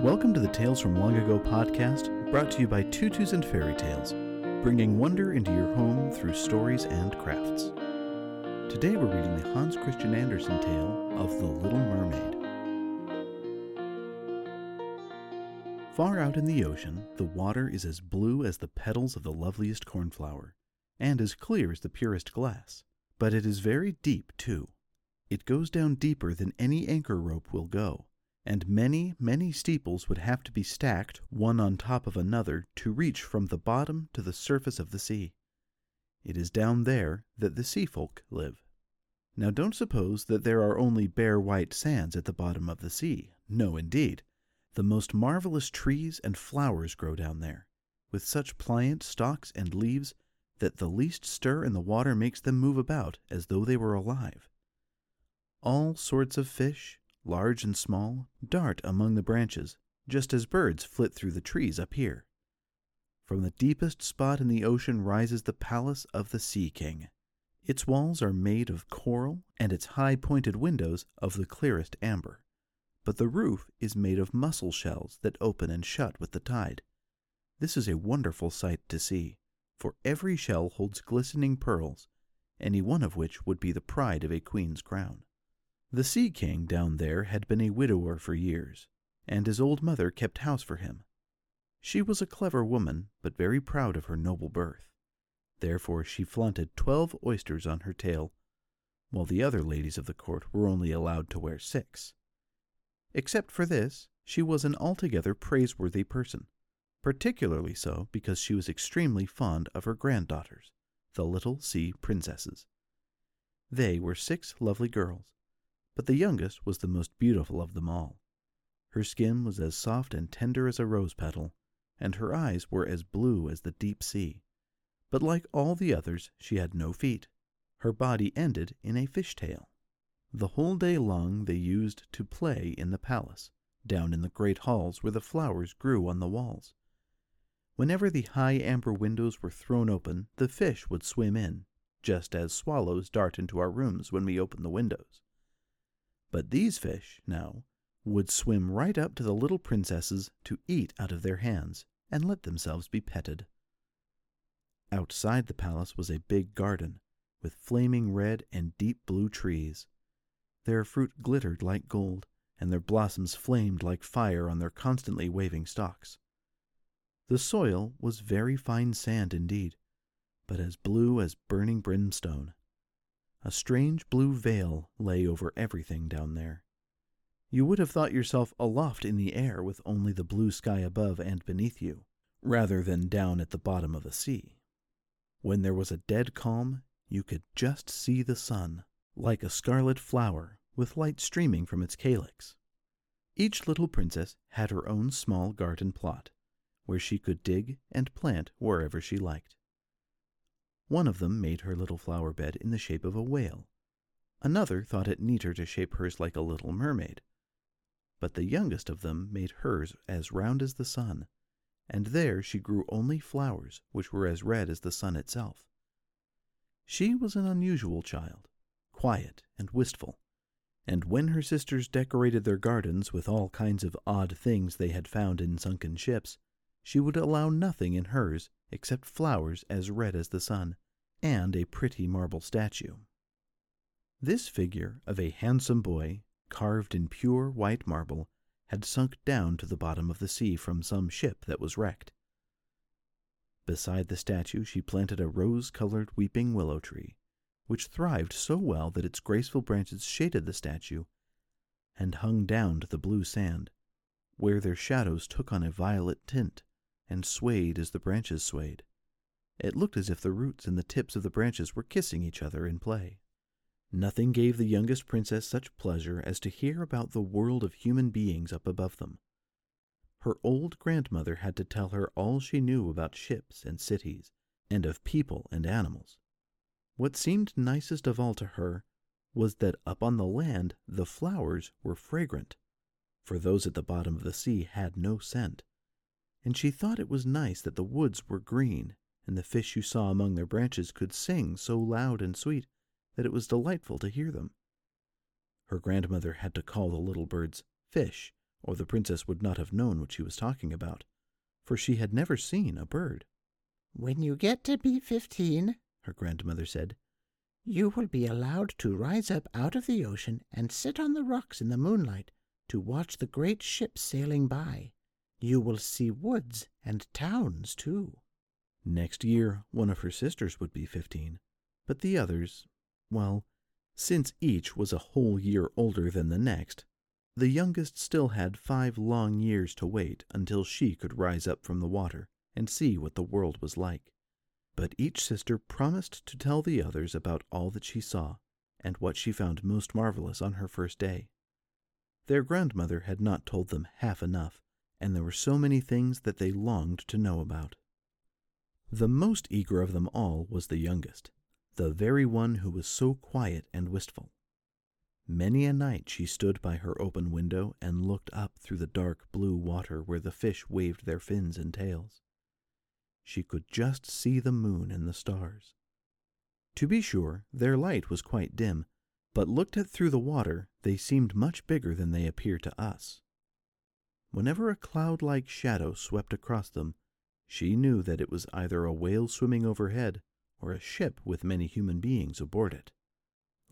Welcome to the Tales from Long Ago podcast, brought to you by Tutus and Fairy Tales, bringing wonder into your home through stories and crafts. Today we're reading the Hans Christian Andersen tale of The Little Mermaid. Far out in the ocean, the water is as blue as the petals of the loveliest cornflower, and as clear as the purest glass. But it is very deep, too. It goes down deeper than any anchor rope will go and many, many steeples would have to be stacked one on top of another to reach from the bottom to the surface of the sea. It is down there that the sea folk live. Now don't suppose that there are only bare white sands at the bottom of the sea. No, indeed. The most marvelous trees and flowers grow down there, with such pliant stalks and leaves that the least stir in the water makes them move about as though they were alive. All sorts of fish, large and small, dart among the branches, just as birds flit through the trees up here. From the deepest spot in the ocean rises the palace of the Sea King. Its walls are made of coral and its high pointed windows of the clearest amber. But the roof is made of mussel shells that open and shut with the tide. This is a wonderful sight to see, for every shell holds glistening pearls, any one of which would be the pride of a queen's crown. The Sea King down there had been a widower for years, and his old mother kept house for him. She was a clever woman, but very proud of her noble birth. Therefore she flaunted twelve oysters on her tail, while the other ladies of the court were only allowed to wear six. Except for this, she was an altogether praiseworthy person, particularly so because she was extremely fond of her granddaughters, the little sea princesses. They were six lovely girls, but the youngest was the most beautiful of them all. Her skin was as soft and tender as a rose petal, and her eyes were as blue as the deep sea. But like all the others, she had no feet. Her body ended in a fish tail. The whole day long they used to play in the palace, down in the great halls where the flowers grew on the walls. Whenever the high amber windows were thrown open, the fish would swim in, just as swallows dart into our rooms when we open the windows. But these fish, now, would swim right up to the little princesses to eat out of their hands and let themselves be petted. Outside the palace was a big garden with flaming red and deep blue trees. Their fruit glittered like gold, and their blossoms flamed like fire on their constantly waving stalks. The soil was very fine sand indeed, but as blue as burning brimstone. A strange blue veil lay over everything down there. You would have thought yourself aloft in the air with only the blue sky above and beneath you, rather than down at the bottom of the sea. When there was a dead calm, you could just see the sun, like a scarlet flower with light streaming from its calyx. Each little princess had her own small garden plot, where she could dig and plant wherever she liked. One of them made her little flower bed in the shape of a whale. Another thought it neater to shape hers like a little mermaid. But the youngest of them made hers as round as the sun, and there she grew only flowers which were as red as the sun itself. She was an unusual child, quiet and wistful, and when her sisters decorated their gardens with all kinds of odd things they had found in sunken ships, she would allow nothing in hers except flowers as red as the sun, and a pretty marble statue. This figure of a handsome boy, carved in pure white marble, had sunk down to the bottom of the sea from some ship that was wrecked. Beside the statue she planted a rose colored weeping willow tree, which thrived so well that its graceful branches shaded the statue and hung down to the blue sand, where their shadows took on a violet tint and swayed as the branches swayed. It looked as if the roots and the tips of the branches were kissing each other in play. Nothing gave the youngest princess such pleasure as to hear about the world of human beings up above them. Her old grandmother had to tell her all she knew about ships and cities, and of people and animals. What seemed nicest of all to her was that up on the land the flowers were fragrant, for those at the bottom of the sea had no scent and she thought it was nice that the woods were green, and the fish you saw among their branches could sing so loud and sweet that it was delightful to hear them. Her grandmother had to call the little birds fish or the princess would not have known what she was talking about, for she had never seen a bird. When you get to be fifteen, her grandmother said, you will be allowed to rise up out of the ocean and sit on the rocks in the moonlight to watch the great ships sailing by. You will see woods and towns, too. Next year, one of her sisters would be fifteen, but the others, well, since each was a whole year older than the next, the youngest still had five long years to wait until she could rise up from the water and see what the world was like. But each sister promised to tell the others about all that she saw and what she found most marvelous on her first day. Their grandmother had not told them half enough, and there were so many things that they longed to know about. The most eager of them all was the youngest, the very one who was so quiet and wistful. Many a night she stood by her open window and looked up through the dark blue water where the fish waved their fins and tails. She could just see the moon and the stars. To be sure, their light was quite dim, but looked at through the water, they seemed much bigger than they appear to us. Whenever a cloud like shadow swept across them, she knew that it was either a whale swimming overhead or a ship with many human beings aboard it.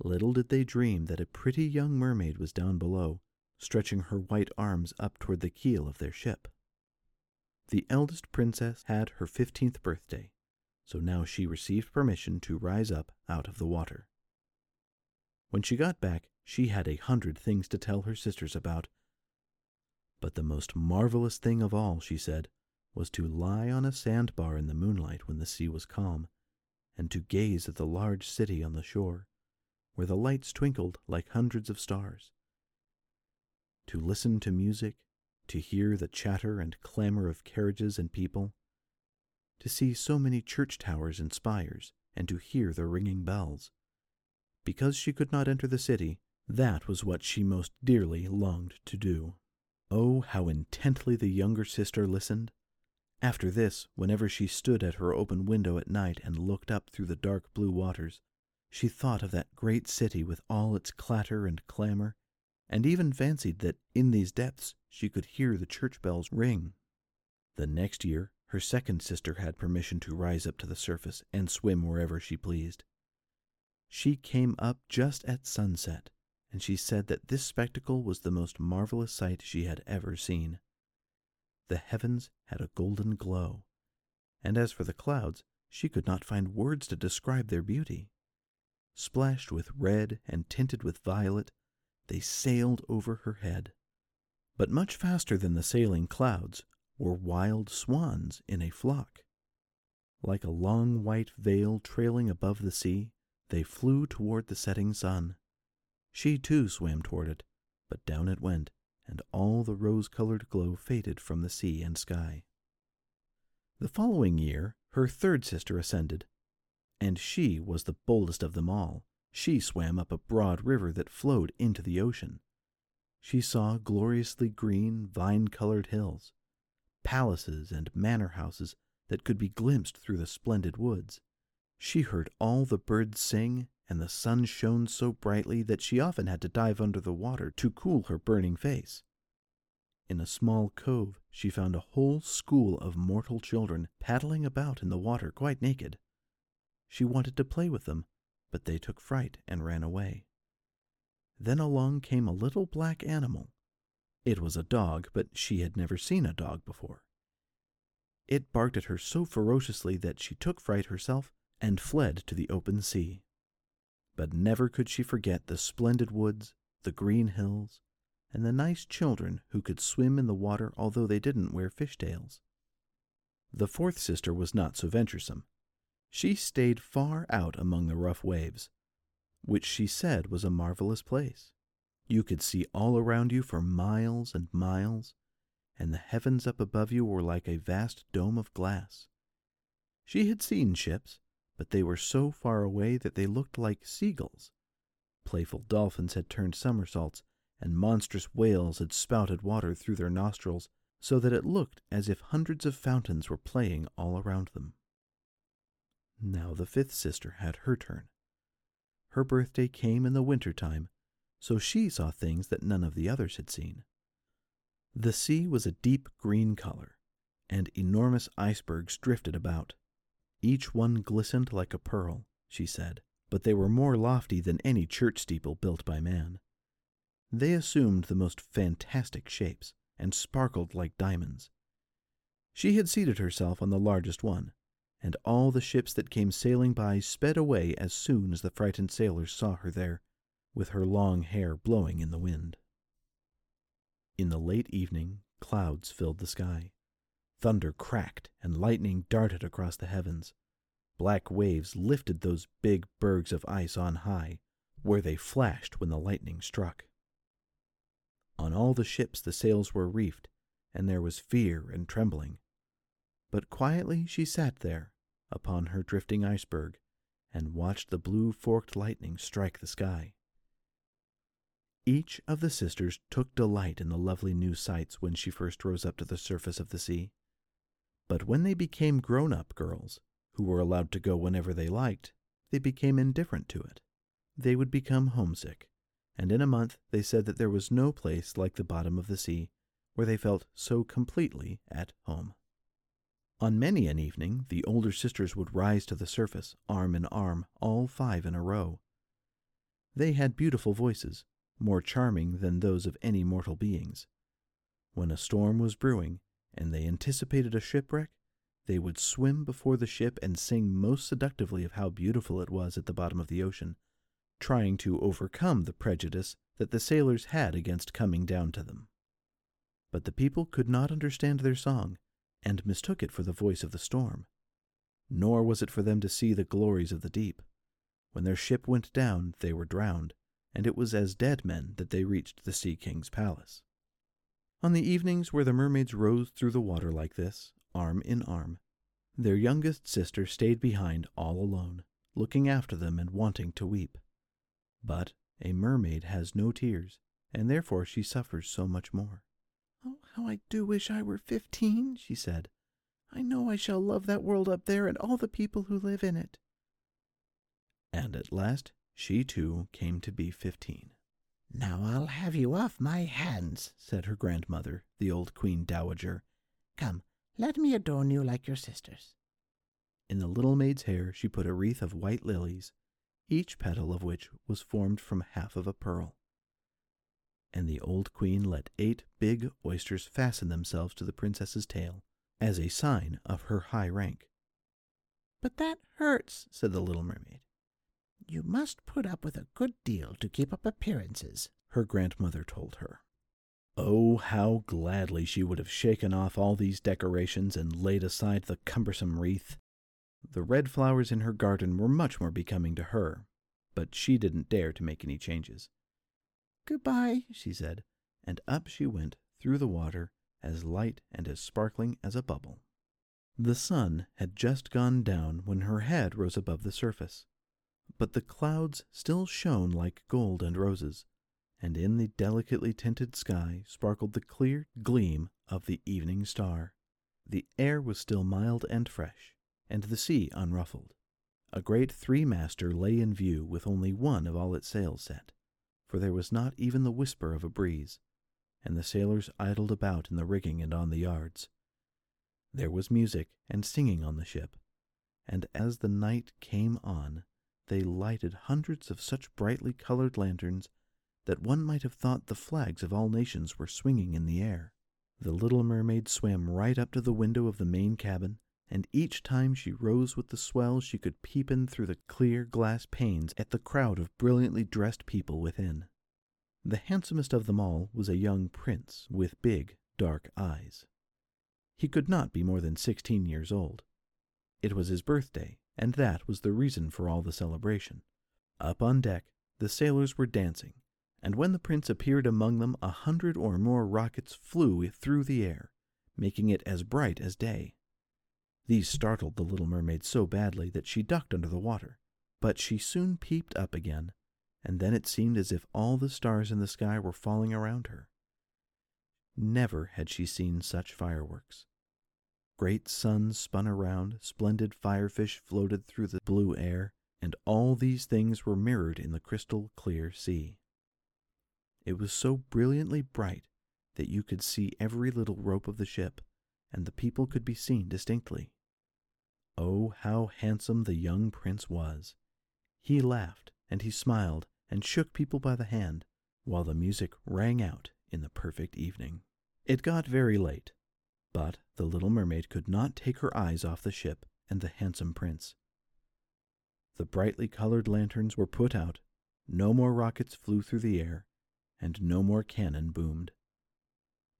Little did they dream that a pretty young mermaid was down below, stretching her white arms up toward the keel of their ship. The eldest princess had her fifteenth birthday, so now she received permission to rise up out of the water. When she got back, she had a hundred things to tell her sisters about. But the most marvelous thing of all, she said, was to lie on a sandbar in the moonlight when the sea was calm, and to gaze at the large city on the shore where the lights twinkled like hundreds of stars. To listen to music, to hear the chatter and clamor of carriages and people, to see so many church towers and spires, and to hear the ringing bells. Because she could not enter the city, that was what she most dearly longed to do. Oh, how intently the younger sister listened! After this, whenever she stood at her open window at night and looked up through the dark blue waters, she thought of that great city with all its clatter and clamor, and even fancied that in these depths she could hear the church bells ring. The next year, her second sister had permission to rise up to the surface and swim wherever she pleased. She came up just at sunset, and she said that this spectacle was the most marvelous sight she had ever seen. The heavens had a golden glow, and as for the clouds, she could not find words to describe their beauty. Splashed with red and tinted with violet, they sailed over her head. But much faster than the sailing clouds were wild swans in a flock. Like a long white veil trailing above the sea, they flew toward the setting sun. She too swam toward it, but down it went, and all the rose colored glow faded from the sea and sky. The following year, her third sister ascended, and she was the boldest of them all. She swam up a broad river that flowed into the ocean. She saw gloriously green, vine colored hills, palaces and manor houses that could be glimpsed through the splendid woods. She heard all the birds sing, and the sun shone so brightly that she often had to dive under the water to cool her burning face. In a small cove, she found a whole school of mortal children paddling about in the water quite naked. She wanted to play with them, but they took fright and ran away. Then along came a little black animal. It was a dog, but she had never seen a dog before. It barked at her so ferociously that she took fright herself and fled to the open sea. But never could she forget the splendid woods, the green hills, and the nice children who could swim in the water although they didn't wear fishtails. The fourth sister was not so venturesome. She stayed far out among the rough waves, which she said was a marvelous place. You could see all around you for miles and miles, and the heavens up above you were like a vast dome of glass. She had seen ships, but they were so far away that they looked like seagulls. Playful dolphins had turned somersaults, and monstrous whales had spouted water through their nostrils, so that it looked as if hundreds of fountains were playing all around them. Now the fifth sister had her turn. Her birthday came in the winter time, so she saw things that none of the others had seen. The sea was a deep green color, and enormous icebergs drifted about. Each one glistened like a pearl, she said, but they were more lofty than any church steeple built by man. They assumed the most fantastic shapes and sparkled like diamonds. She had seated herself on the largest one, and all the ships that came sailing by sped away as soon as the frightened sailors saw her there, with her long hair blowing in the wind. In the late evening, clouds filled the sky. Thunder cracked and lightning darted across the heavens. Black waves lifted those big bergs of ice on high, where they flashed when the lightning struck. On all the ships the sails were reefed, and there was fear and trembling. But quietly she sat there, upon her drifting iceberg, and watched the blue forked lightning strike the sky. Each of the sisters took delight in the lovely new sights when she first rose up to the surface of the sea. But when they became grown up girls, who were allowed to go whenever they liked, they became indifferent to it. They would become homesick, and in a month they said that there was no place like the bottom of the sea where they felt so completely at home. On many an evening, the older sisters would rise to the surface, arm in arm, all five in a row. They had beautiful voices, more charming than those of any mortal beings. When a storm was brewing, and they anticipated a shipwreck, they would swim before the ship and sing most seductively of how beautiful it was at the bottom of the ocean, trying to overcome the prejudice that the sailors had against coming down to them. But the people could not understand their song, and mistook it for the voice of the storm. Nor was it for them to see the glories of the deep. When their ship went down, they were drowned, and it was as dead men that they reached the Sea King's palace. On the evenings where the mermaids rose through the water like this, arm in arm, their youngest sister stayed behind all alone, looking after them and wanting to weep. But a mermaid has no tears, and therefore she suffers so much more. Oh, how I do wish I were fifteen, she said. I know I shall love that world up there and all the people who live in it. And at last she too came to be fifteen. Now I'll have you off my hands, said her grandmother, the old queen dowager. Come, let me adorn you like your sisters. In the little maid's hair she put a wreath of white lilies, each petal of which was formed from half of a pearl. And the old queen let eight big oysters fasten themselves to the princess's tail, as a sign of her high rank. But that hurts, said the little mermaid. You must put up with a good deal to keep up appearances, her grandmother told her. Oh, how gladly she would have shaken off all these decorations and laid aside the cumbersome wreath. The red flowers in her garden were much more becoming to her, but she didn't dare to make any changes. Goodbye, she said, and up she went through the water, as light and as sparkling as a bubble. The sun had just gone down when her head rose above the surface but the clouds still shone like gold and roses, and in the delicately tinted sky sparkled the clear gleam of the evening star. The air was still mild and fresh, and the sea unruffled. A great three master lay in view with only one of all its sails set, for there was not even the whisper of a breeze, and the sailors idled about in the rigging and on the yards. There was music and singing on the ship, and as the night came on, they lighted hundreds of such brightly colored lanterns that one might have thought the flags of all nations were swinging in the air. The little mermaid swam right up to the window of the main cabin, and each time she rose with the swell she could peep in through the clear glass panes at the crowd of brilliantly dressed people within. The handsomest of them all was a young prince with big, dark eyes. He could not be more than sixteen years old. It was his birthday, and that was the reason for all the celebration. Up on deck, the sailors were dancing, and when the prince appeared among them, a hundred or more rockets flew through the air, making it as bright as day. These startled the little mermaid so badly that she ducked under the water, but she soon peeped up again, and then it seemed as if all the stars in the sky were falling around her. Never had she seen such fireworks. Great suns spun around, splendid firefish floated through the blue air, and all these things were mirrored in the crystal clear sea. It was so brilliantly bright that you could see every little rope of the ship, and the people could be seen distinctly. Oh, how handsome the young prince was! He laughed, and he smiled, and shook people by the hand, while the music rang out in the perfect evening. It got very late, but the little mermaid could not take her eyes off the ship and the handsome prince. The brightly colored lanterns were put out, no more rockets flew through the air, and no more cannon boomed.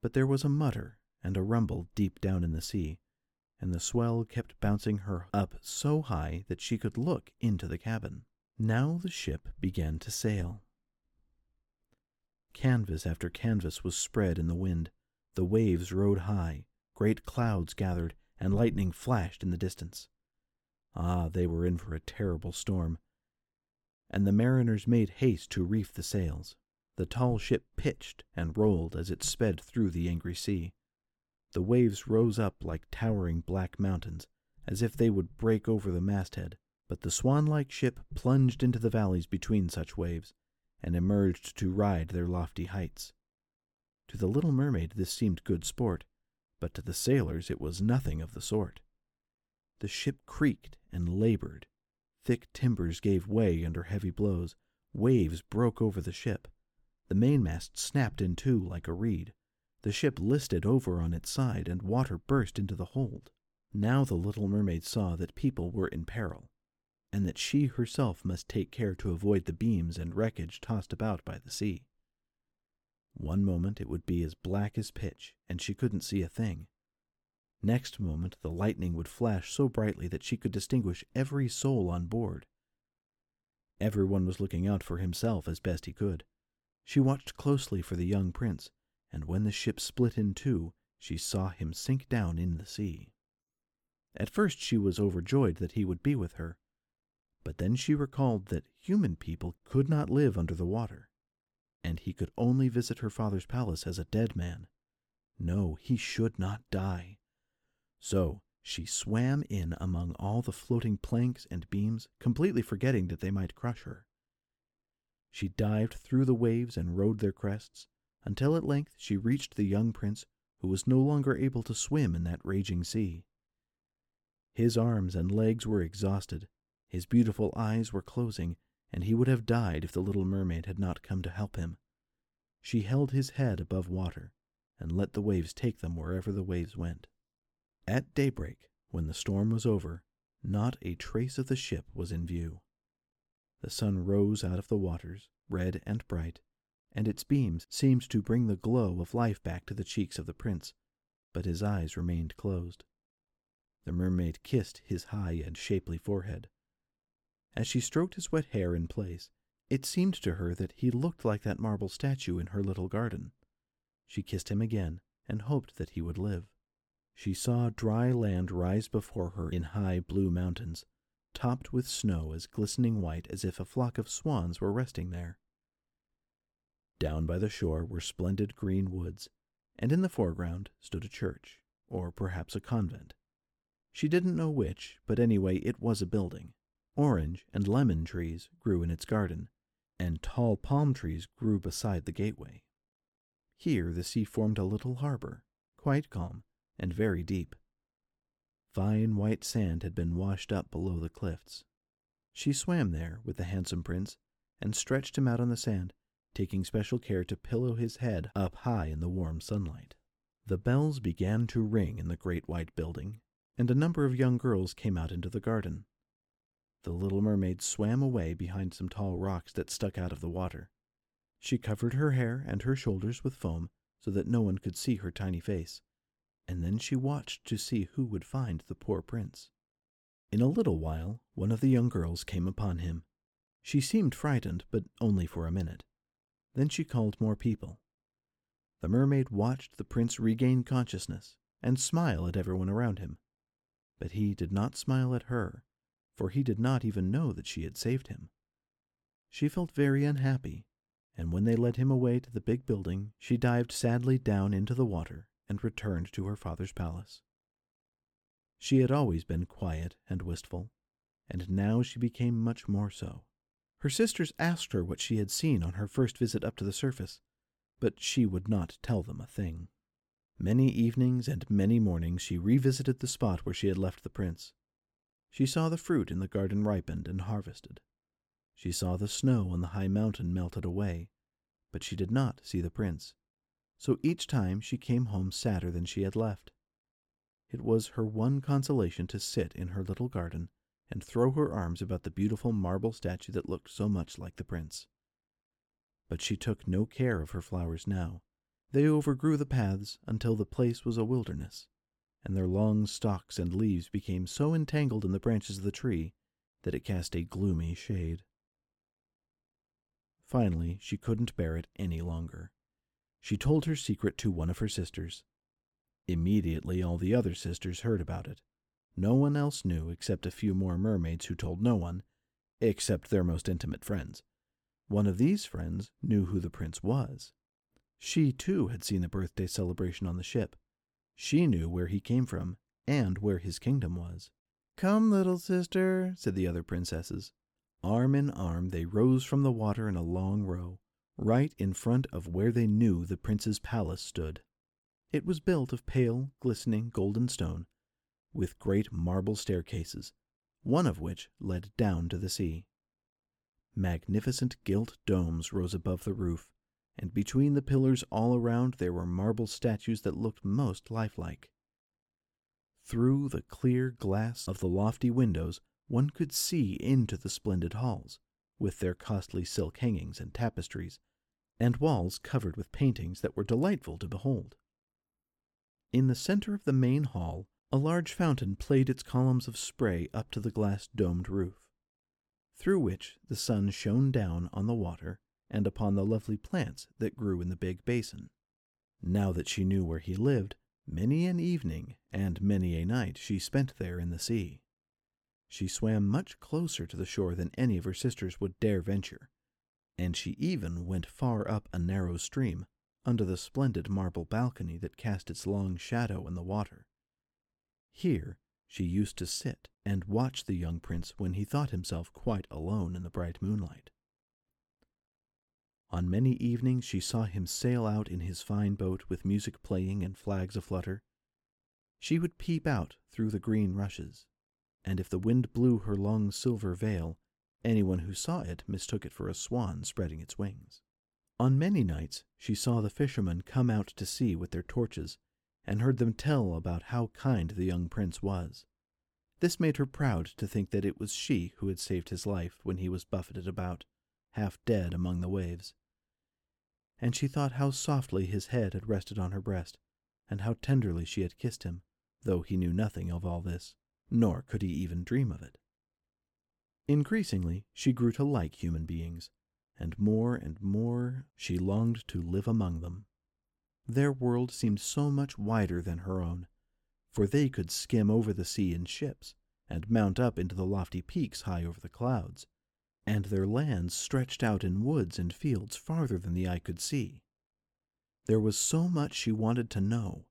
But there was a mutter and a rumble deep down in the sea, and the swell kept bouncing her up so high that she could look into the cabin. Now the ship began to sail. Canvas after canvas was spread in the wind. The waves rode high, great clouds gathered, and lightning flashed in the distance. Ah, they were in for a terrible storm. And the mariners made haste to reef the sails. The tall ship pitched and rolled as it sped through the angry sea. The waves rose up like towering black mountains, as if they would break over the masthead, but the swan like ship plunged into the valleys between such waves, and emerged to ride their lofty heights. To the little mermaid this seemed good sport, but to the sailors it was nothing of the sort. The ship creaked and labored. Thick timbers gave way under heavy blows. Waves broke over the ship. The mainmast snapped in two like a reed. The ship listed over on its side, and water burst into the hold. Now the little mermaid saw that people were in peril, and that she herself must take care to avoid the beams and wreckage tossed about by the sea. One moment it would be as black as pitch, and she couldn't see a thing. Next moment the lightning would flash so brightly that she could distinguish every soul on board. Everyone was looking out for himself as best he could. She watched closely for the young prince, and when the ship split in two, she saw him sink down in the sea. At first she was overjoyed that he would be with her, but then she recalled that human people could not live under the water, and he could only visit her father's palace as a dead man. No, he should not die. So she swam in among all the floating planks and beams, completely forgetting that they might crush her. She dived through the waves and rode their crests, until at length she reached the young prince, who was no longer able to swim in that raging sea. His arms and legs were exhausted, his beautiful eyes were closing, and he would have died if the little mermaid had not come to help him. She held his head above water, and let the waves take them wherever the waves went. At daybreak, when the storm was over, not a trace of the ship was in view. The sun rose out of the waters, red and bright, and its beams seemed to bring the glow of life back to the cheeks of the prince, but his eyes remained closed. The mermaid kissed his high and shapely forehead. As she stroked his wet hair in place, it seemed to her that he looked like that marble statue in her little garden. She kissed him again and hoped that he would live. She saw dry land rise before her in high blue mountains, topped with snow as glistening white as if a flock of swans were resting there. Down by the shore were splendid green woods, and in the foreground stood a church, or perhaps a convent. She didn't know which, but anyway it was a building. Orange and lemon trees grew in its garden, and tall palm trees grew beside the gateway. Here the sea formed a little harbor, quite calm and very deep. Fine white sand had been washed up below the cliffs. She swam there with the handsome prince and stretched him out on the sand, taking special care to pillow his head up high in the warm sunlight. The bells began to ring in the great white building, and a number of young girls came out into the garden. The little mermaid swam away behind some tall rocks that stuck out of the water. She covered her hair and her shoulders with foam so that no one could see her tiny face and then she watched to see who would find the poor prince. In a little while, one of the young girls came upon him. She seemed frightened, but only for a minute. Then she called more people. The mermaid watched the prince regain consciousness and smile at everyone around him. But he did not smile at her, for he did not even know that she had saved him. She felt very unhappy, and when they led him away to the big building, she dived sadly down into the water and returned to her father's palace. She had always been quiet and wistful, and now she became much more so. Her sisters asked her what she had seen on her first visit up to the surface, but she would not tell them a thing. Many evenings and many mornings she revisited the spot where she had left the prince. She saw the fruit in the garden ripened and harvested. She saw the snow on the high mountain melted away, but she did not see the prince. So each time she came home sadder than she had left. It was her one consolation to sit in her little garden and throw her arms about the beautiful marble statue that looked so much like the prince. But she took no care of her flowers now. They overgrew the paths until the place was a wilderness, and their long stalks and leaves became so entangled in the branches of the tree that it cast a gloomy shade. Finally, she couldn't bear it any longer. She told her secret to one of her sisters. Immediately, all the other sisters heard about it. No one else knew except a few more mermaids who told no one, except their most intimate friends. One of these friends knew who the prince was. She, too, had seen the birthday celebration on the ship. She knew where he came from and where his kingdom was. Come, little sister, said the other princesses. Arm in arm, they rose from the water in a long row, right in front of where they knew the prince's palace stood. It was built of pale, glistening golden stone, with great marble staircases, one of which led down to the sea. Magnificent gilt domes rose above the roof, and between the pillars all around there were marble statues that looked most lifelike. Through the clear glass of the lofty windows one could see into the splendid halls, with their costly silk hangings and tapestries, and walls covered with paintings that were delightful to behold. In the center of the main hall, a large fountain played its columns of spray up to the glass domed roof through which the sun shone down on the water and upon the lovely plants that grew in the big basin. Now that she knew where he lived, many an evening and many a night she spent there in the sea. She swam much closer to the shore than any of her sisters would dare venture, and she even went far up a narrow stream under the splendid marble balcony that cast its long shadow in the water. Here she used to sit and watch the young prince when he thought himself quite alone in the bright moonlight. On many evenings she saw him sail out in his fine boat with music playing and flags aflutter. She would peep out through the green rushes, and if the wind blew her long silver veil, anyone who saw it mistook it for a swan spreading its wings. On many nights she saw the fishermen come out to sea with their torches and heard them tell about how kind the young prince was. This made her proud to think that it was she who had saved his life when he was buffeted about, half dead among the waves. And she thought how softly his head had rested on her breast, and how tenderly she had kissed him, though he knew nothing of all this, nor could he even dream of it. Increasingly, she grew to like human beings, and more and more she longed to live among them. Their world seemed so much wider than her own, for they could skim over the sea in ships, and mount up into the lofty peaks high over the clouds, and their lands stretched out in woods and fields farther than the eye could see. There was so much she wanted to know.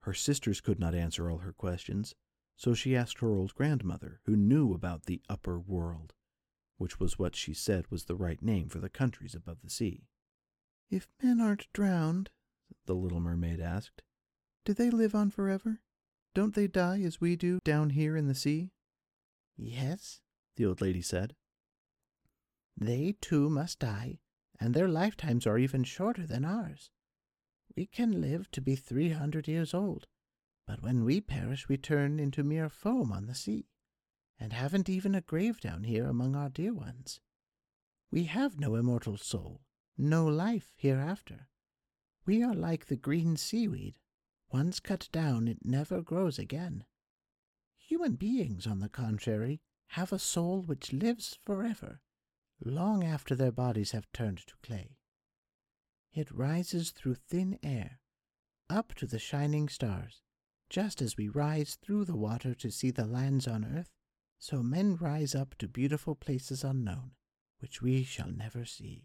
Her sisters could not answer all her questions, so she asked her old grandmother, who knew about the upper world, which was what she said was the right name for the countries above the sea. If men aren't drowned, the little mermaid asked. Do they live on forever? Don't they die as we do down here in the sea? Yes, the old lady said. They too must die, and their lifetimes are even shorter than ours. We can live to be three hundred years old, but when we perish we turn into mere foam on the sea, and haven't even a grave down here among our dear ones. We have no immortal soul, no life hereafter. We are like the green seaweed. Once cut down, it never grows again. Human beings, on the contrary, have a soul which lives forever, long after their bodies have turned to clay. It rises through thin air, up to the shining stars. Just as we rise through the water to see the lands on earth, so men rise up to beautiful places unknown, which we shall never see.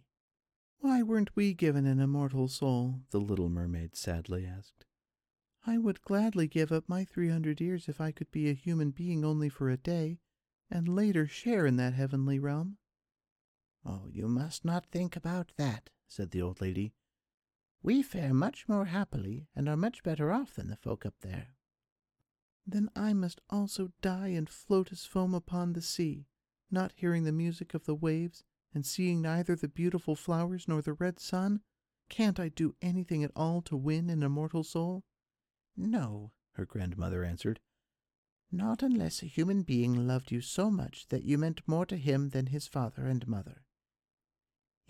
Why weren't we given an immortal soul? the little mermaid sadly asked. I would gladly give up my three hundred years if I could be a human being only for a day, and later share in that heavenly realm. Oh, you must not think about that, said the old lady. We fare much more happily and are much better off than the folk up there. Then I must also die and float as foam upon the sea, not hearing the music of the waves and seeing neither the beautiful flowers nor the red sun? Can't I do anything at all to win an immortal soul? No, her grandmother answered. Not unless a human being loved you so much that you meant more to him than his father and mother.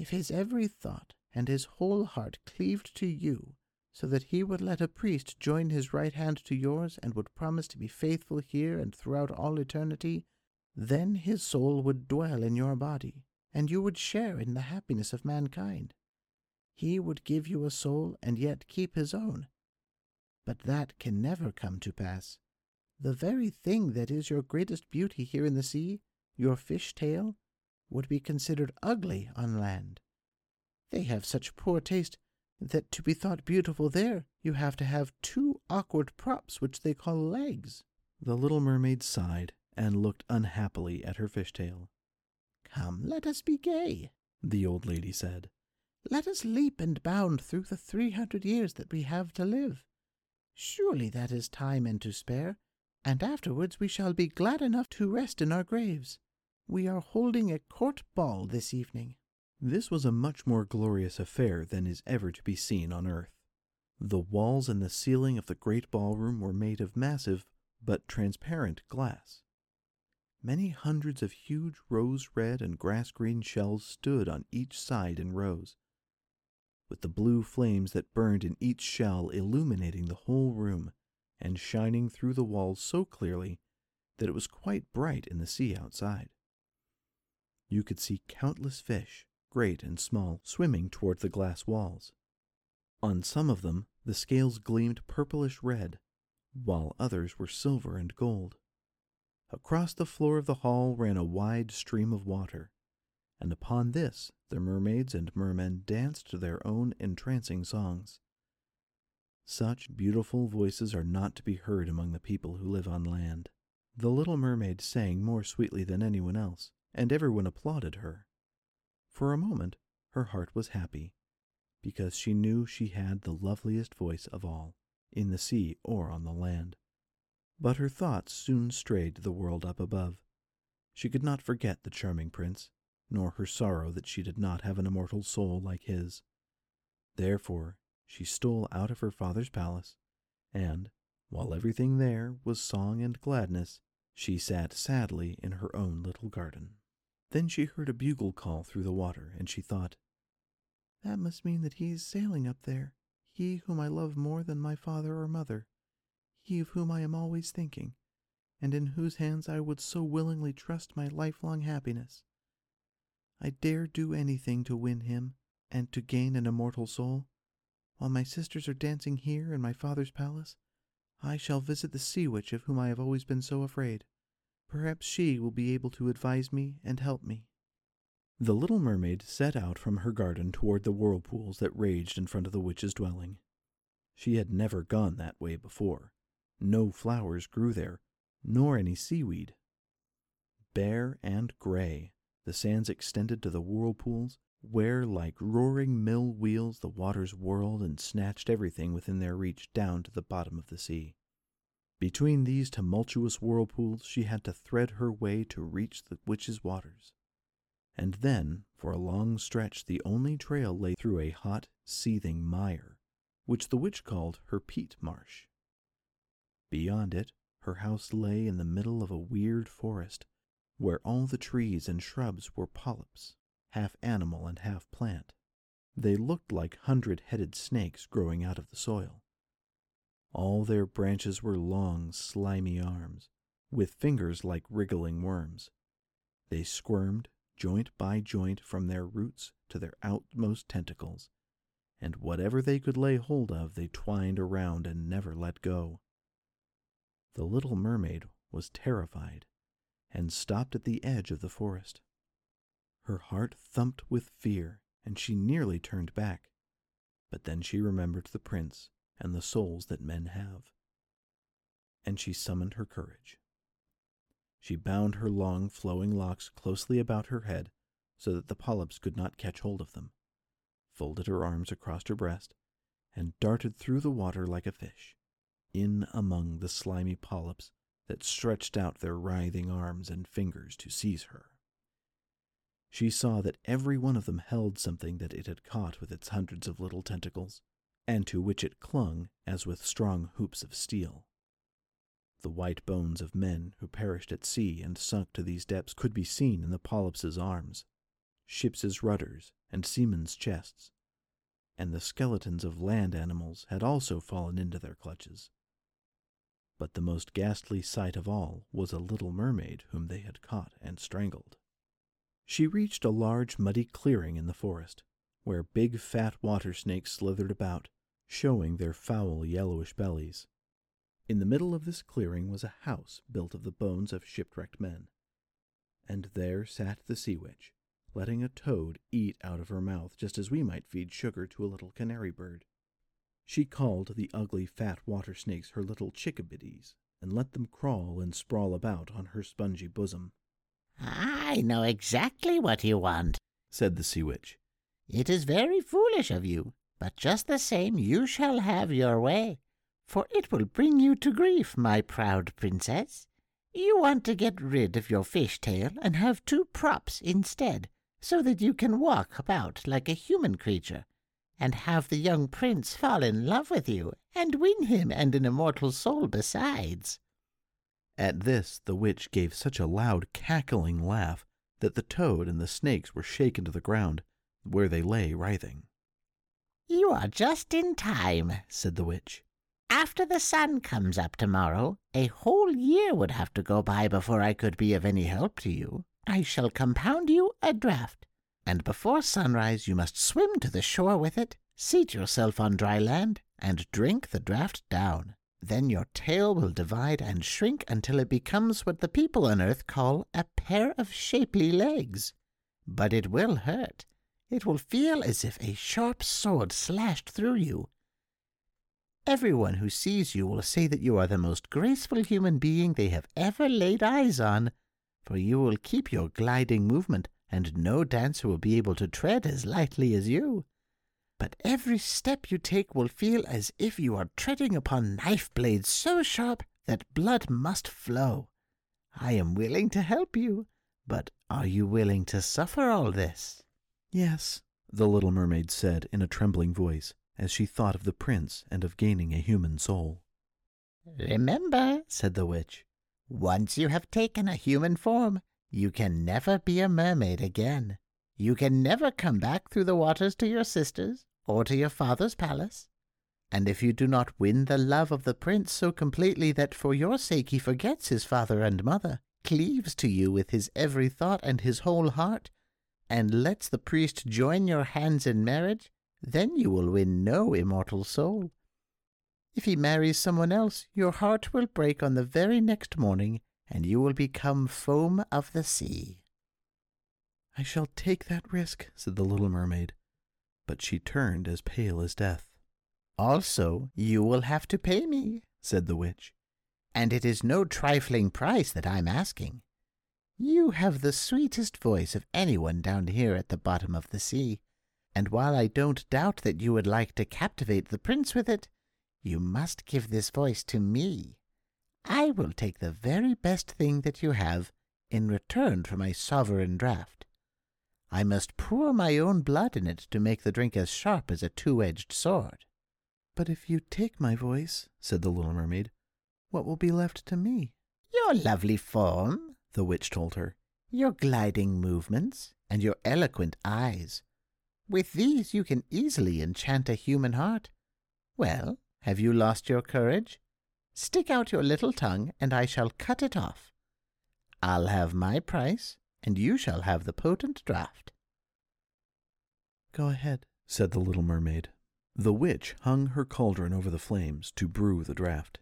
If his every thought and his whole heart cleaved to you, so that he would let a priest join his right hand to yours and would promise to be faithful here and throughout all eternity, then his soul would dwell in your body, and you would share in the happiness of mankind. He would give you a soul and yet keep his own. But that can never come to pass. The very thing that is your greatest beauty here in the sea, your fish tail, would be considered ugly on land. They have such poor taste that to be thought beautiful there you have to have two awkward props which they call legs. The little mermaid sighed and looked unhappily at her fishtail. Come, let us be gay, the old lady said. Let us leap and bound through the three hundred years that we have to live. Surely that is time and to spare, and afterwards we shall be glad enough to rest in our graves. We are holding a court ball this evening. This was a much more glorious affair than is ever to be seen on earth. The walls and the ceiling of the great ballroom were made of massive but transparent glass. Many hundreds of huge rose red and grass green shells stood on each side in rows, with the blue flames that burned in each shell illuminating the whole room and shining through the walls so clearly that it was quite bright in the sea outside. You could see countless fish, great and small, swimming toward the glass walls. On some of them, the scales gleamed purplish red, while others were silver and gold. Across the floor of the hall ran a wide stream of water, and upon this the mermaids and mermen danced their own entrancing songs. Such beautiful voices are not to be heard among the people who live on land. The little mermaid sang more sweetly than anyone else, and everyone applauded her. For a moment her heart was happy, because she knew she had the loveliest voice of all, in the sea or on the land. But her thoughts soon strayed to the world up above. She could not forget the charming prince, nor her sorrow that she did not have an immortal soul like his. Therefore she stole out of her father's palace, and, while everything there was song and gladness, she sat sadly in her own little garden. Then she heard a bugle call through the water, and she thought, That must mean that he is sailing up there, he whom I love more than my father or mother, he of whom I am always thinking, and in whose hands I would so willingly trust my lifelong happiness. I dare do anything to win him and to gain an immortal soul. While my sisters are dancing here in my father's palace, I shall visit the sea witch of whom I have always been so afraid. Perhaps she will be able to advise me and help me. The little mermaid set out from her garden toward the whirlpools that raged in front of the witch's dwelling. She had never gone that way before. No flowers grew there, nor any seaweed. Bare and gray, the sands extended to the whirlpools where, like roaring mill wheels, the waters whirled and snatched everything within their reach down to the bottom of the sea. Between these tumultuous whirlpools, she had to thread her way to reach the witch's waters. And then, for a long stretch, the only trail lay through a hot, seething mire, which the witch called her peat marsh. Beyond it, her house lay in the middle of a weird forest, where all the trees and shrubs were polyps half animal and half plant. They looked like hundred headed snakes growing out of the soil. All their branches were long, slimy arms, with fingers like wriggling worms. They squirmed, joint by joint, from their roots to their outmost tentacles, and whatever they could lay hold of they twined around and never let go. The little mermaid was terrified and stopped at the edge of the forest. Her heart thumped with fear, and she nearly turned back. But then she remembered the prince and the souls that men have. And she summoned her courage. She bound her long, flowing locks closely about her head so that the polyps could not catch hold of them, folded her arms across her breast, and darted through the water like a fish, in among the slimy polyps that stretched out their writhing arms and fingers to seize her. She saw that every one of them held something that it had caught with its hundreds of little tentacles, and to which it clung as with strong hoops of steel. The white bones of men who perished at sea and sunk to these depths could be seen in the polyps' arms, ships' rudders, and seamen's chests, and the skeletons of land animals had also fallen into their clutches. But the most ghastly sight of all was a little mermaid whom they had caught and strangled. She reached a large muddy clearing in the forest, where big fat water snakes slithered about, showing their foul yellowish bellies. In the middle of this clearing was a house built of the bones of shipwrecked men, and there sat the sea witch, letting a toad eat out of her mouth just as we might feed sugar to a little canary bird. She called the ugly fat water snakes her little chickabiddies, and let them crawl and sprawl about on her spongy bosom. I know exactly what you want, said the sea witch. It is very foolish of you, but just the same you shall have your way, for it will bring you to grief, my proud princess. You want to get rid of your fish tail and have two props instead, so that you can walk about like a human creature, and have the young prince fall in love with you, and win him and an immortal soul besides. At this the witch gave such a loud cackling laugh that the toad and the snakes were shaken to the ground, where they lay writhing. You are just in time, said the witch. After the sun comes up tomorrow, a whole year would have to go by before I could be of any help to you. I shall compound you a draught, and before sunrise you must swim to the shore with it, seat yourself on dry land, and drink the draught down. Then your tail will divide and shrink until it becomes what the people on earth call a pair of shapely legs. But it will hurt. It will feel as if a sharp sword slashed through you. Everyone who sees you will say that you are the most graceful human being they have ever laid eyes on, for you will keep your gliding movement, and no dancer will be able to tread as lightly as you but every step you take will feel as if you are treading upon knife blades so sharp that blood must flow. I am willing to help you, but are you willing to suffer all this? Yes, the little mermaid said in a trembling voice, as she thought of the prince and of gaining a human soul. Remember, said the witch, once you have taken a human form, you can never be a mermaid again. You can never come back through the waters to your sisters, or to your father's palace. And if you do not win the love of the prince so completely that for your sake he forgets his father and mother, cleaves to you with his every thought and his whole heart, and lets the priest join your hands in marriage, then you will win no immortal soul. If he marries someone else, your heart will break on the very next morning, and you will become foam of the sea. I shall take that risk, said the little mermaid but she turned as pale as death. Also, you will have to pay me, said the witch, and it is no trifling price that I'm asking. You have the sweetest voice of anyone down here at the bottom of the sea, and while I don't doubt that you would like to captivate the prince with it, you must give this voice to me. I will take the very best thing that you have in return for my sovereign draught. I must pour my own blood in it to make the drink as sharp as a two-edged sword. But if you take my voice, said the little mermaid, what will be left to me? Your lovely form, the witch told her, your gliding movements, and your eloquent eyes. With these you can easily enchant a human heart. Well, have you lost your courage? Stick out your little tongue, and I shall cut it off. I'll have my price, and you shall have the potent draught. Go ahead, said the little mermaid. The witch hung her cauldron over the flames to brew the draught.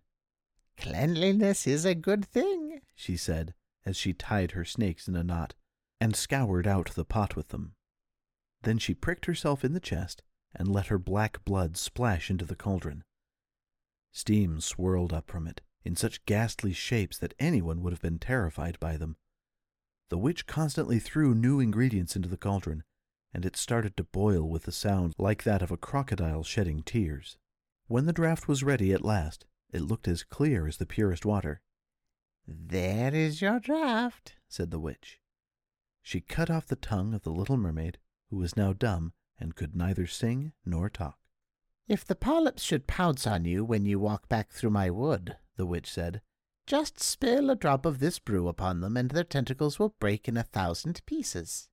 Cleanliness is a good thing, she said, as she tied her snakes in a knot and scoured out the pot with them. Then she pricked herself in the chest and let her black blood splash into the cauldron. Steam swirled up from it in such ghastly shapes that anyone would have been terrified by them. The witch constantly threw new ingredients into the cauldron, and it started to boil with a sound like that of a crocodile shedding tears. When the draught was ready at last, it looked as clear as the purest water. There is your draught, said the witch. She cut off the tongue of the little mermaid, who was now dumb and could neither sing nor talk. If the polyps should pounce on you when you walk back through my wood, the witch said, just spill a drop of this brew upon them, and their tentacles will break in a thousand pieces.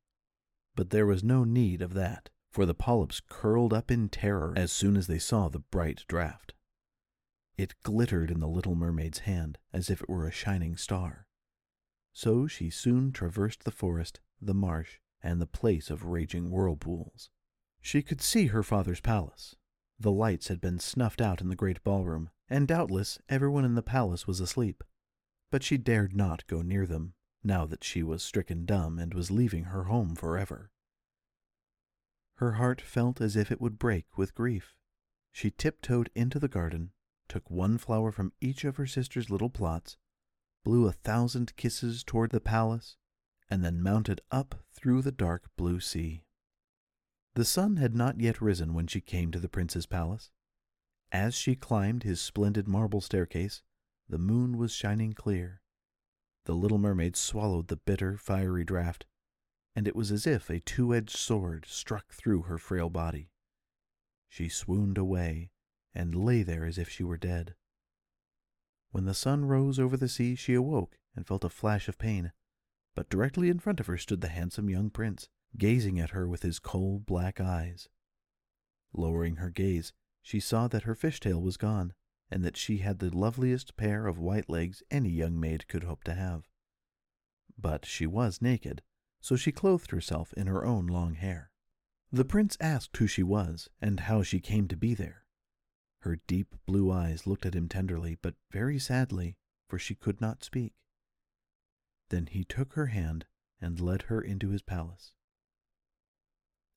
But there was no need of that, for the polyps curled up in terror as soon as they saw the bright draught. It glittered in the little mermaid's hand as if it were a shining star. So she soon traversed the forest, the marsh, and the place of raging whirlpools. She could see her father's palace. The lights had been snuffed out in the great ballroom, and doubtless everyone in the palace was asleep. But she dared not go near them, now that she was stricken dumb and was leaving her home forever. Her heart felt as if it would break with grief. She tiptoed into the garden took one flower from each of her sister's little plots, blew a thousand kisses toward the palace, and then mounted up through the dark blue sea. The sun had not yet risen when she came to the prince's palace. As she climbed his splendid marble staircase, the moon was shining clear. The little mermaid swallowed the bitter, fiery draught, and it was as if a two edged sword struck through her frail body. She swooned away and lay there as if she were dead. When the sun rose over the sea, she awoke and felt a flash of pain, but directly in front of her stood the handsome young prince, gazing at her with his cold black eyes. Lowering her gaze, she saw that her fishtail was gone, and that she had the loveliest pair of white legs any young maid could hope to have. But she was naked, so she clothed herself in her own long hair. The prince asked who she was and how she came to be there. Her deep blue eyes looked at him tenderly, but very sadly, for she could not speak. Then he took her hand and led her into his palace.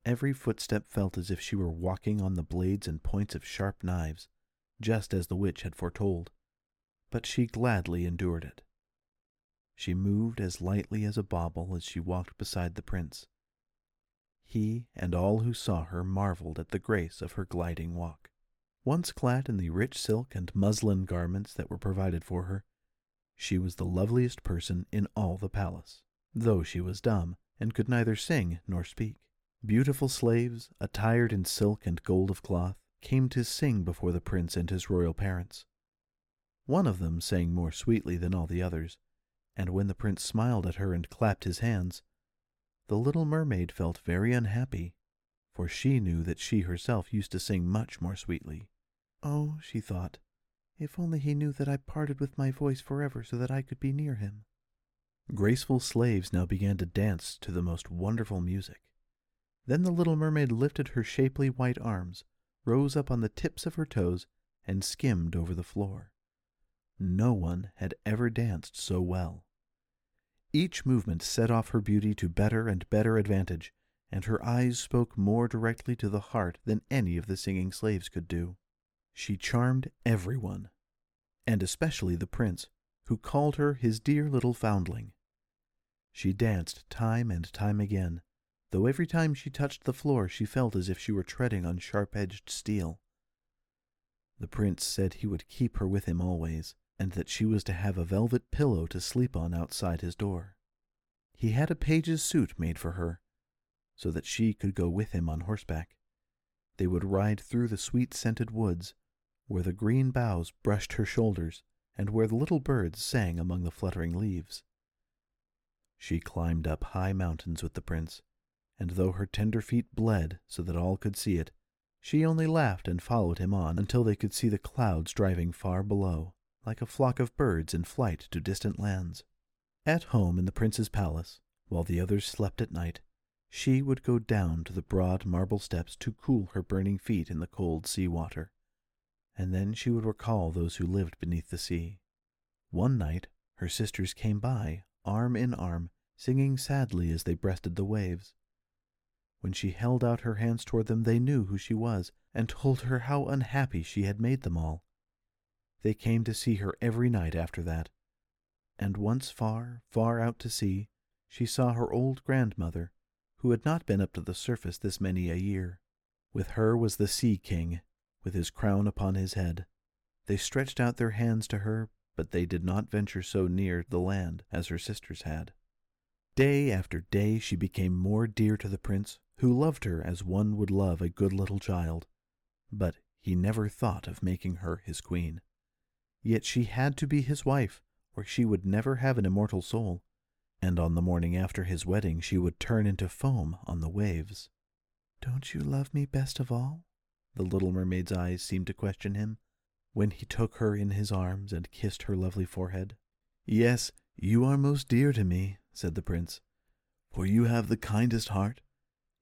Every footstep felt as if she were walking on the blades and points of sharp knives, just as the witch had foretold, but she gladly endured it. She moved as lightly as a bauble as she walked beside the prince. He and all who saw her marveled at the grace of her gliding walk. Once clad in the rich silk and muslin garments that were provided for her, she was the loveliest person in all the palace, though she was dumb and could neither sing nor speak. Beautiful slaves, attired in silk and gold of cloth, came to sing before the prince and his royal parents. One of them sang more sweetly than all the others, and when the prince smiled at her and clapped his hands, the little mermaid felt very unhappy for she knew that she herself used to sing much more sweetly. Oh, she thought, if only he knew that I parted with my voice forever so that I could be near him. Graceful slaves now began to dance to the most wonderful music. Then the little mermaid lifted her shapely white arms, rose up on the tips of her toes, and skimmed over the floor. No one had ever danced so well. Each movement set off her beauty to better and better advantage, and her eyes spoke more directly to the heart than any of the singing slaves could do. She charmed everyone, and especially the prince, who called her his dear little foundling. She danced time and time again, though every time she touched the floor she felt as if she were treading on sharp edged steel. The prince said he would keep her with him always, and that she was to have a velvet pillow to sleep on outside his door. He had a page's suit made for her, so that she could go with him on horseback. They would ride through the sweet scented woods, where the green boughs brushed her shoulders, and where the little birds sang among the fluttering leaves. She climbed up high mountains with the prince, and though her tender feet bled so that all could see it, she only laughed and followed him on until they could see the clouds driving far below, like a flock of birds in flight to distant lands. At home in the prince's palace, while the others slept at night, she would go down to the broad marble steps to cool her burning feet in the cold sea water, and then she would recall those who lived beneath the sea. One night her sisters came by, arm in arm, singing sadly as they breasted the waves. When she held out her hands toward them, they knew who she was, and told her how unhappy she had made them all. They came to see her every night after that, and once far, far out to sea, she saw her old grandmother, who had not been up to the surface this many a year. With her was the Sea King, with his crown upon his head. They stretched out their hands to her, but they did not venture so near the land as her sisters had. Day after day she became more dear to the prince, who loved her as one would love a good little child. But he never thought of making her his queen. Yet she had to be his wife, or she would never have an immortal soul, and on the morning after his wedding she would turn into foam on the waves. Don't you love me best of all? The little mermaid's eyes seemed to question him when he took her in his arms and kissed her lovely forehead. Yes, you are most dear to me, said the prince, for you have the kindest heart.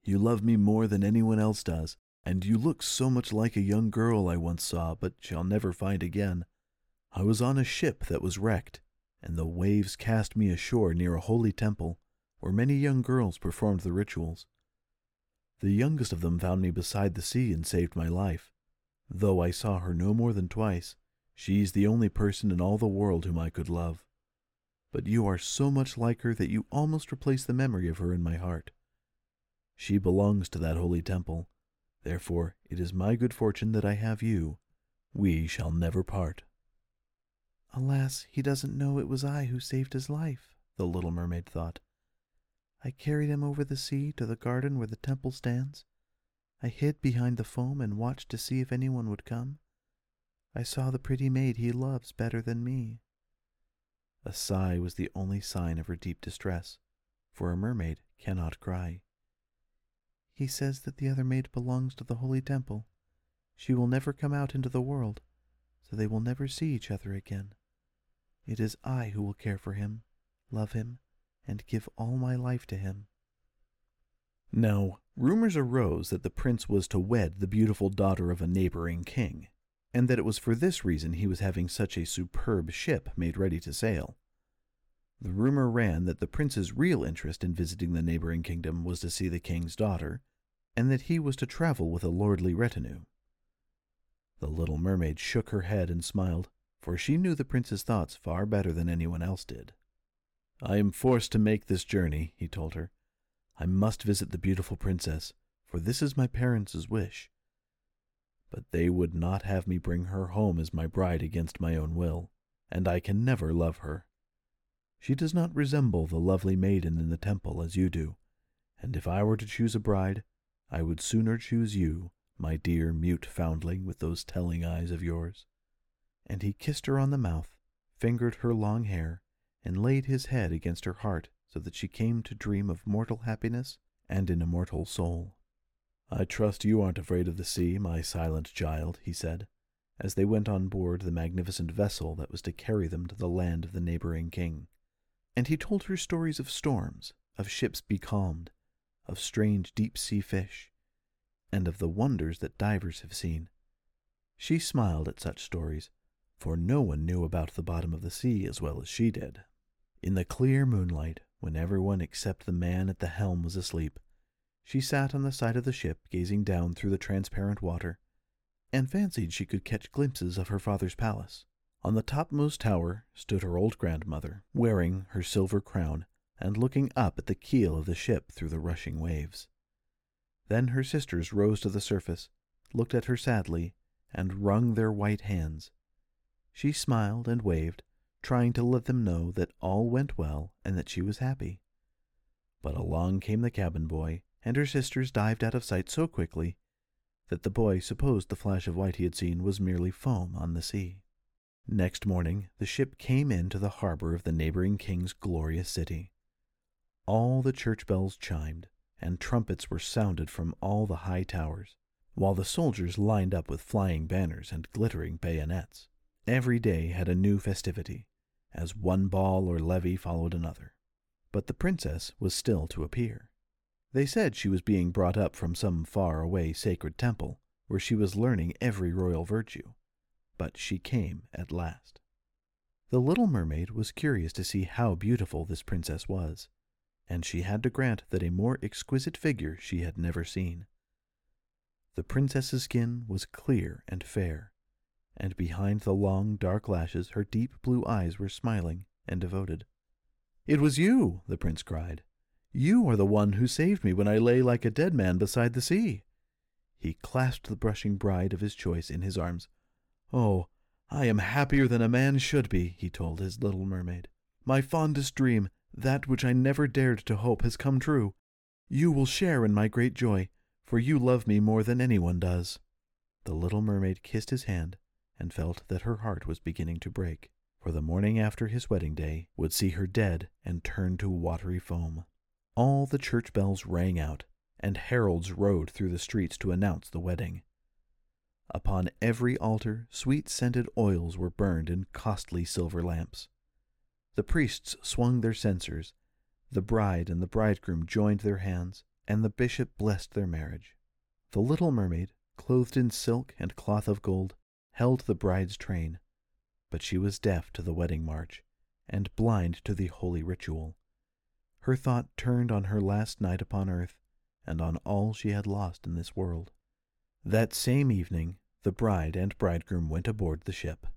You love me more than anyone else does, and you look so much like a young girl I once saw but shall never find again. I was on a ship that was wrecked, and the waves cast me ashore near a holy temple where many young girls performed the rituals. The youngest of them found me beside the sea and saved my life. Though I saw her no more than twice, she's the only person in all the world whom I could love. But you are so much like her that you almost replace the memory of her in my heart. She belongs to that holy temple. Therefore, it is my good fortune that I have you. We shall never part. Alas, he doesn't know it was I who saved his life, the little mermaid thought. I carried him over the sea to the garden where the temple stands. I hid behind the foam and watched to see if anyone would come. I saw the pretty maid he loves better than me. A sigh was the only sign of her deep distress, for a mermaid cannot cry. He says that the other maid belongs to the holy temple. She will never come out into the world, so they will never see each other again. It is I who will care for him, love him, and give all my life to him. Now, rumors arose that the prince was to wed the beautiful daughter of a neighboring king, and that it was for this reason he was having such a superb ship made ready to sail. The rumor ran that the prince's real interest in visiting the neighboring kingdom was to see the king's daughter, and that he was to travel with a lordly retinue. The little mermaid shook her head and smiled, for she knew the prince's thoughts far better than anyone else did. I am forced to make this journey, he told her. I must visit the beautiful princess, for this is my parents' wish. But they would not have me bring her home as my bride against my own will, and I can never love her. She does not resemble the lovely maiden in the temple as you do, and if I were to choose a bride, I would sooner choose you, my dear mute foundling with those telling eyes of yours. And he kissed her on the mouth, fingered her long hair, and laid his head against her heart so that she came to dream of mortal happiness and an immortal soul. I trust you aren't afraid of the sea, my silent child, he said, as they went on board the magnificent vessel that was to carry them to the land of the neighboring king. And he told her stories of storms, of ships becalmed, of strange deep sea fish, and of the wonders that divers have seen. She smiled at such stories, for no one knew about the bottom of the sea as well as she did. In the clear moonlight, when everyone except the man at the helm was asleep, she sat on the side of the ship gazing down through the transparent water, and fancied she could catch glimpses of her father's palace. On the topmost tower stood her old grandmother, wearing her silver crown and looking up at the keel of the ship through the rushing waves. Then her sisters rose to the surface, looked at her sadly, and wrung their white hands. She smiled and waved, trying to let them know that all went well and that she was happy. But along came the cabin boy, and her sisters dived out of sight so quickly that the boy supposed the flash of white he had seen was merely foam on the sea. Next morning, the ship came into the harbor of the neighboring king's glorious city. All the church bells chimed, and trumpets were sounded from all the high towers, while the soldiers lined up with flying banners and glittering bayonets. Every day had a new festivity, as one ball or levee followed another. But the princess was still to appear. They said she was being brought up from some far away sacred temple, where she was learning every royal virtue. But she came at last. The little mermaid was curious to see how beautiful this princess was, and she had to grant that a more exquisite figure she had never seen. The princess's skin was clear and fair, and behind the long dark lashes her deep blue eyes were smiling and devoted. It was you, the prince cried. You are the one who saved me when I lay like a dead man beside the sea. He clasped the brushing bride of his choice in his arms. Oh, I am happier than a man should be, he told his little mermaid. My fondest dream, that which I never dared to hope, has come true. You will share in my great joy, for you love me more than anyone does. The little mermaid kissed his hand and felt that her heart was beginning to break, for the morning after his wedding day would see her dead and turned to watery foam. All the church bells rang out, and heralds rode through the streets to announce the wedding. Upon every altar, sweet scented oils were burned in costly silver lamps. The priests swung their censers, the bride and the bridegroom joined their hands, and the bishop blessed their marriage. The little mermaid, clothed in silk and cloth of gold, held the bride's train, but she was deaf to the wedding march and blind to the holy ritual. Her thought turned on her last night upon earth and on all she had lost in this world. That same evening, the bride and bridegroom went aboard the ship.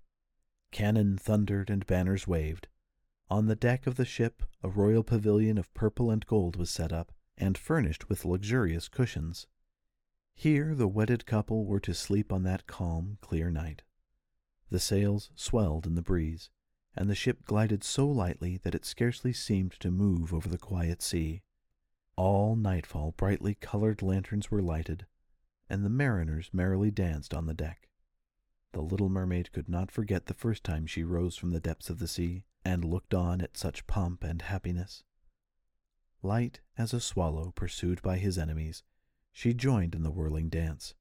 Cannon thundered and banners waved. On the deck of the ship, a royal pavilion of purple and gold was set up, and furnished with luxurious cushions. Here the wedded couple were to sleep on that calm, clear night. The sails swelled in the breeze, and the ship glided so lightly that it scarcely seemed to move over the quiet sea. All nightfall brightly colored lanterns were lighted, and the mariners merrily danced on the deck. The little mermaid could not forget the first time she rose from the depths of the sea and looked on at such pomp and happiness. Light as a swallow pursued by his enemies, she joined in the whirling dance.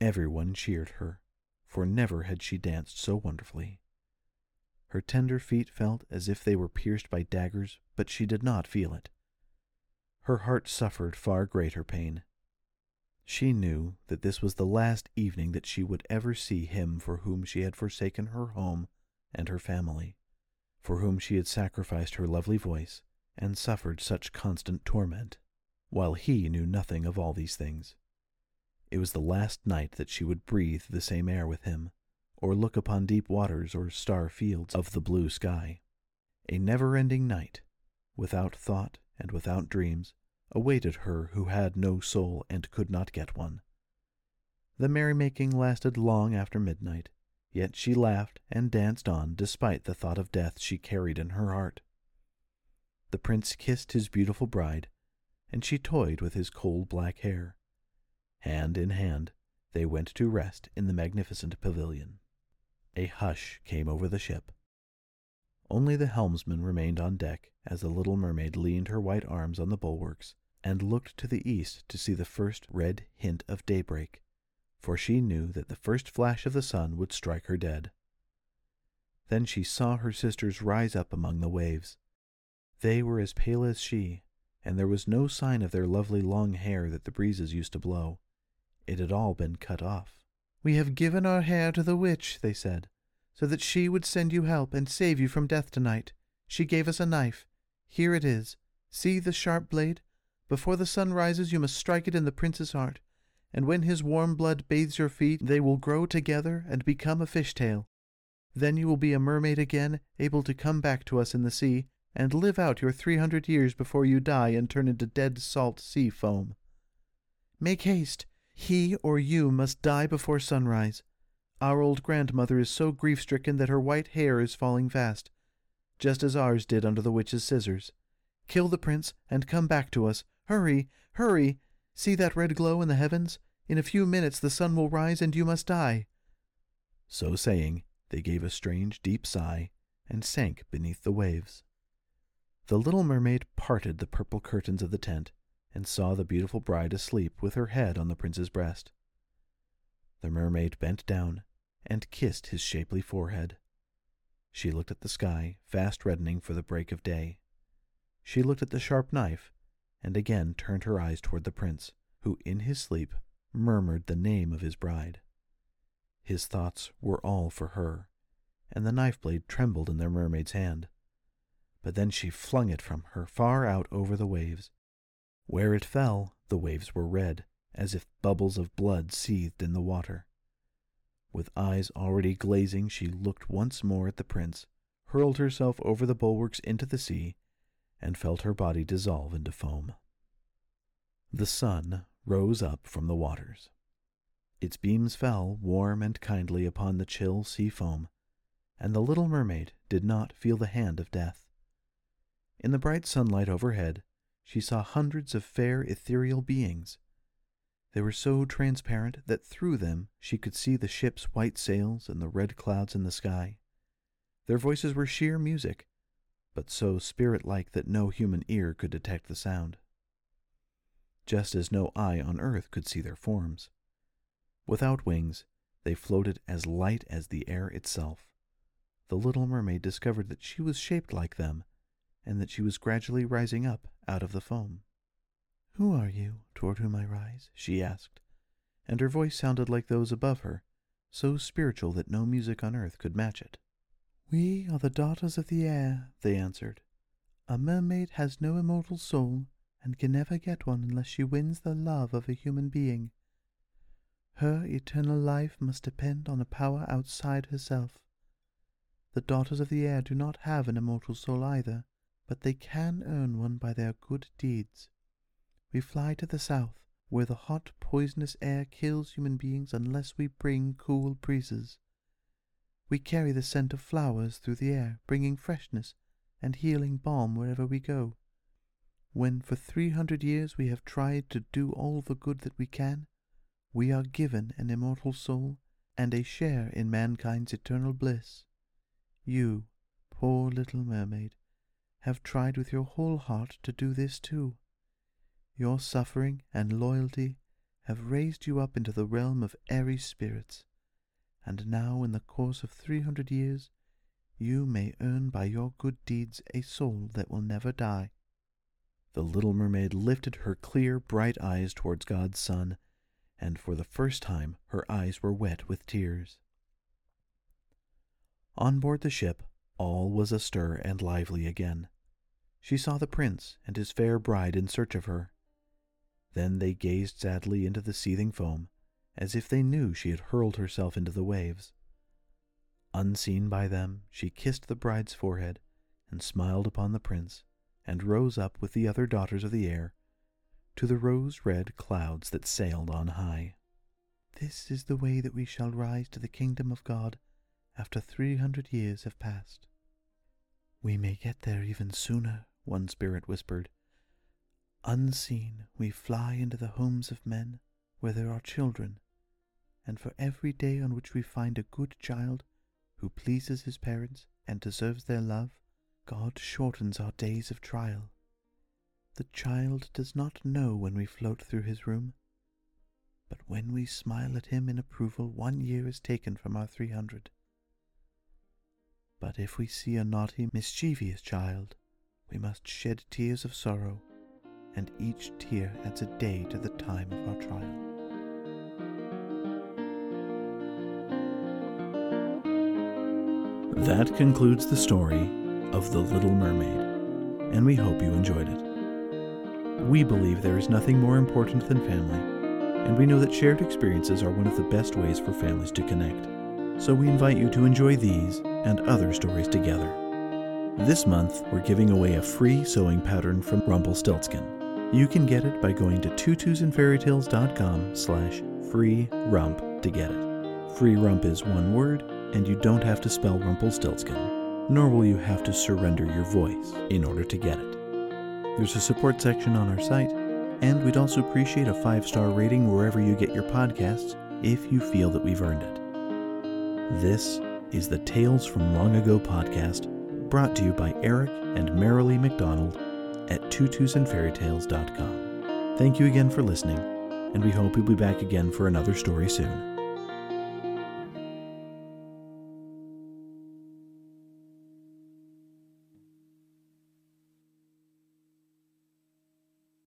Everyone cheered her, for never had she danced so wonderfully. Her tender feet felt as if they were pierced by daggers, but she did not feel it. Her heart suffered far greater pain. She knew that this was the last evening that she would ever see him for whom she had forsaken her home and her family, for whom she had sacrificed her lovely voice and suffered such constant torment, while he knew nothing of all these things. It was the last night that she would breathe the same air with him, or look upon deep waters or star fields of the blue sky. A never ending night, without thought and without dreams, awaited her who had no soul and could not get one. The merrymaking lasted long after midnight, yet she laughed and danced on despite the thought of death she carried in her heart. The prince kissed his beautiful bride, and she toyed with his coal black hair. Hand in hand, they went to rest in the magnificent pavilion. A hush came over the ship. Only the helmsman remained on deck as the little mermaid leaned her white arms on the bulwarks and looked to the east to see the first red hint of daybreak, for she knew that the first flash of the sun would strike her dead. Then she saw her sisters rise up among the waves. They were as pale as she, and there was no sign of their lovely long hair that the breezes used to blow. It had all been cut off. We have given our hair to the witch, they said, so that she would send you help and save you from death tonight. She gave us a knife. Here it is. See the sharp blade? Before the sun rises, you must strike it in the prince's heart, and when his warm blood bathes your feet, they will grow together and become a fishtail. Then you will be a mermaid again, able to come back to us in the sea, and live out your three hundred years before you die and turn into dead salt sea foam. Make haste. He or you must die before sunrise. Our old grandmother is so grief stricken that her white hair is falling fast, just as ours did under the witch's scissors. Kill the prince and come back to us, Hurry, hurry! See that red glow in the heavens? In a few minutes the sun will rise and you must die. So saying, they gave a strange deep sigh and sank beneath the waves. The little mermaid parted the purple curtains of the tent and saw the beautiful bride asleep with her head on the prince's breast. The mermaid bent down and kissed his shapely forehead. She looked at the sky, fast reddening for the break of day. She looked at the sharp knife and again turned her eyes toward the prince, who in his sleep murmured the name of his bride. His thoughts were all for her, and the knife blade trembled in their mermaid's hand. But then she flung it from her far out over the waves. Where it fell, the waves were red, as if bubbles of blood seethed in the water. With eyes already glazing, she looked once more at the prince, hurled herself over the bulwarks into the sea, and felt her body dissolve into foam. The sun rose up from the waters. Its beams fell warm and kindly upon the chill sea foam, and the little mermaid did not feel the hand of death. In the bright sunlight overhead, she saw hundreds of fair ethereal beings. They were so transparent that through them she could see the ship's white sails and the red clouds in the sky. Their voices were sheer music, but so spirit like that no human ear could detect the sound. Just as no eye on earth could see their forms. Without wings, they floated as light as the air itself. The little mermaid discovered that she was shaped like them, and that she was gradually rising up out of the foam. Who are you, toward whom I rise? she asked, and her voice sounded like those above her, so spiritual that no music on earth could match it. We are the daughters of the air, they answered. A mermaid has no immortal soul, and can never get one unless she wins the love of a human being. Her eternal life must depend on a power outside herself. The daughters of the air do not have an immortal soul either, but they can earn one by their good deeds. We fly to the south, where the hot, poisonous air kills human beings unless we bring cool breezes. We carry the scent of flowers through the air, bringing freshness and healing balm wherever we go. When for three hundred years we have tried to do all the good that we can, we are given an immortal soul and a share in mankind's eternal bliss. You, poor little mermaid, have tried with your whole heart to do this too. Your suffering and loyalty have raised you up into the realm of airy spirits, and now in the course of three hundred years you may earn by your good deeds a soul that will never die. The little mermaid lifted her clear, bright eyes towards God's sun and for the first time her eyes were wet with tears. On board the ship, all was astir and lively again. She saw the prince and his fair bride in search of her. Then they gazed sadly into the seething foam, as if they knew she had hurled herself into the waves. Unseen by them, she kissed the bride's forehead and smiled upon the prince, and rose up with the other daughters of the air to the rose red clouds that sailed on high. This is the way that we shall rise to the kingdom of God after three hundred years have passed. We may get there even sooner, one spirit whispered. Unseen, we fly into the homes of men where there are children, and for every day on which we find a good child who pleases his parents and deserves their love, God shortens our days of trial. The child does not know when we float through his room, but when we smile at him in approval, one year is taken from our three hundred. But if we see a naughty, mischievous child, we must shed tears of sorrow, and each tear adds a day to the time of our trial. That concludes the story of The Little Mermaid, and we hope you enjoyed it. We believe there is nothing more important than family, and we know that shared experiences are one of the best ways for families to connect. So we invite you to enjoy these and other stories together. This month, we're giving away a free sewing pattern from Rumpelstiltskin. You can get it by going to tutusandfairytales.com slash free rump to get it. Free rump is one word, and you don't have to spell Rumpelstiltskin, nor will you have to surrender your voice in order to get it. There's a support section on our site, and we'd also appreciate a five star rating wherever you get your podcasts if you feel that we've earned it. This is the Tales from Long Ago podcast, brought to you by Eric and Merrily McDonald at tutusandfairytales.com. Thank you again for listening, and we hope you'll be back again for another story soon.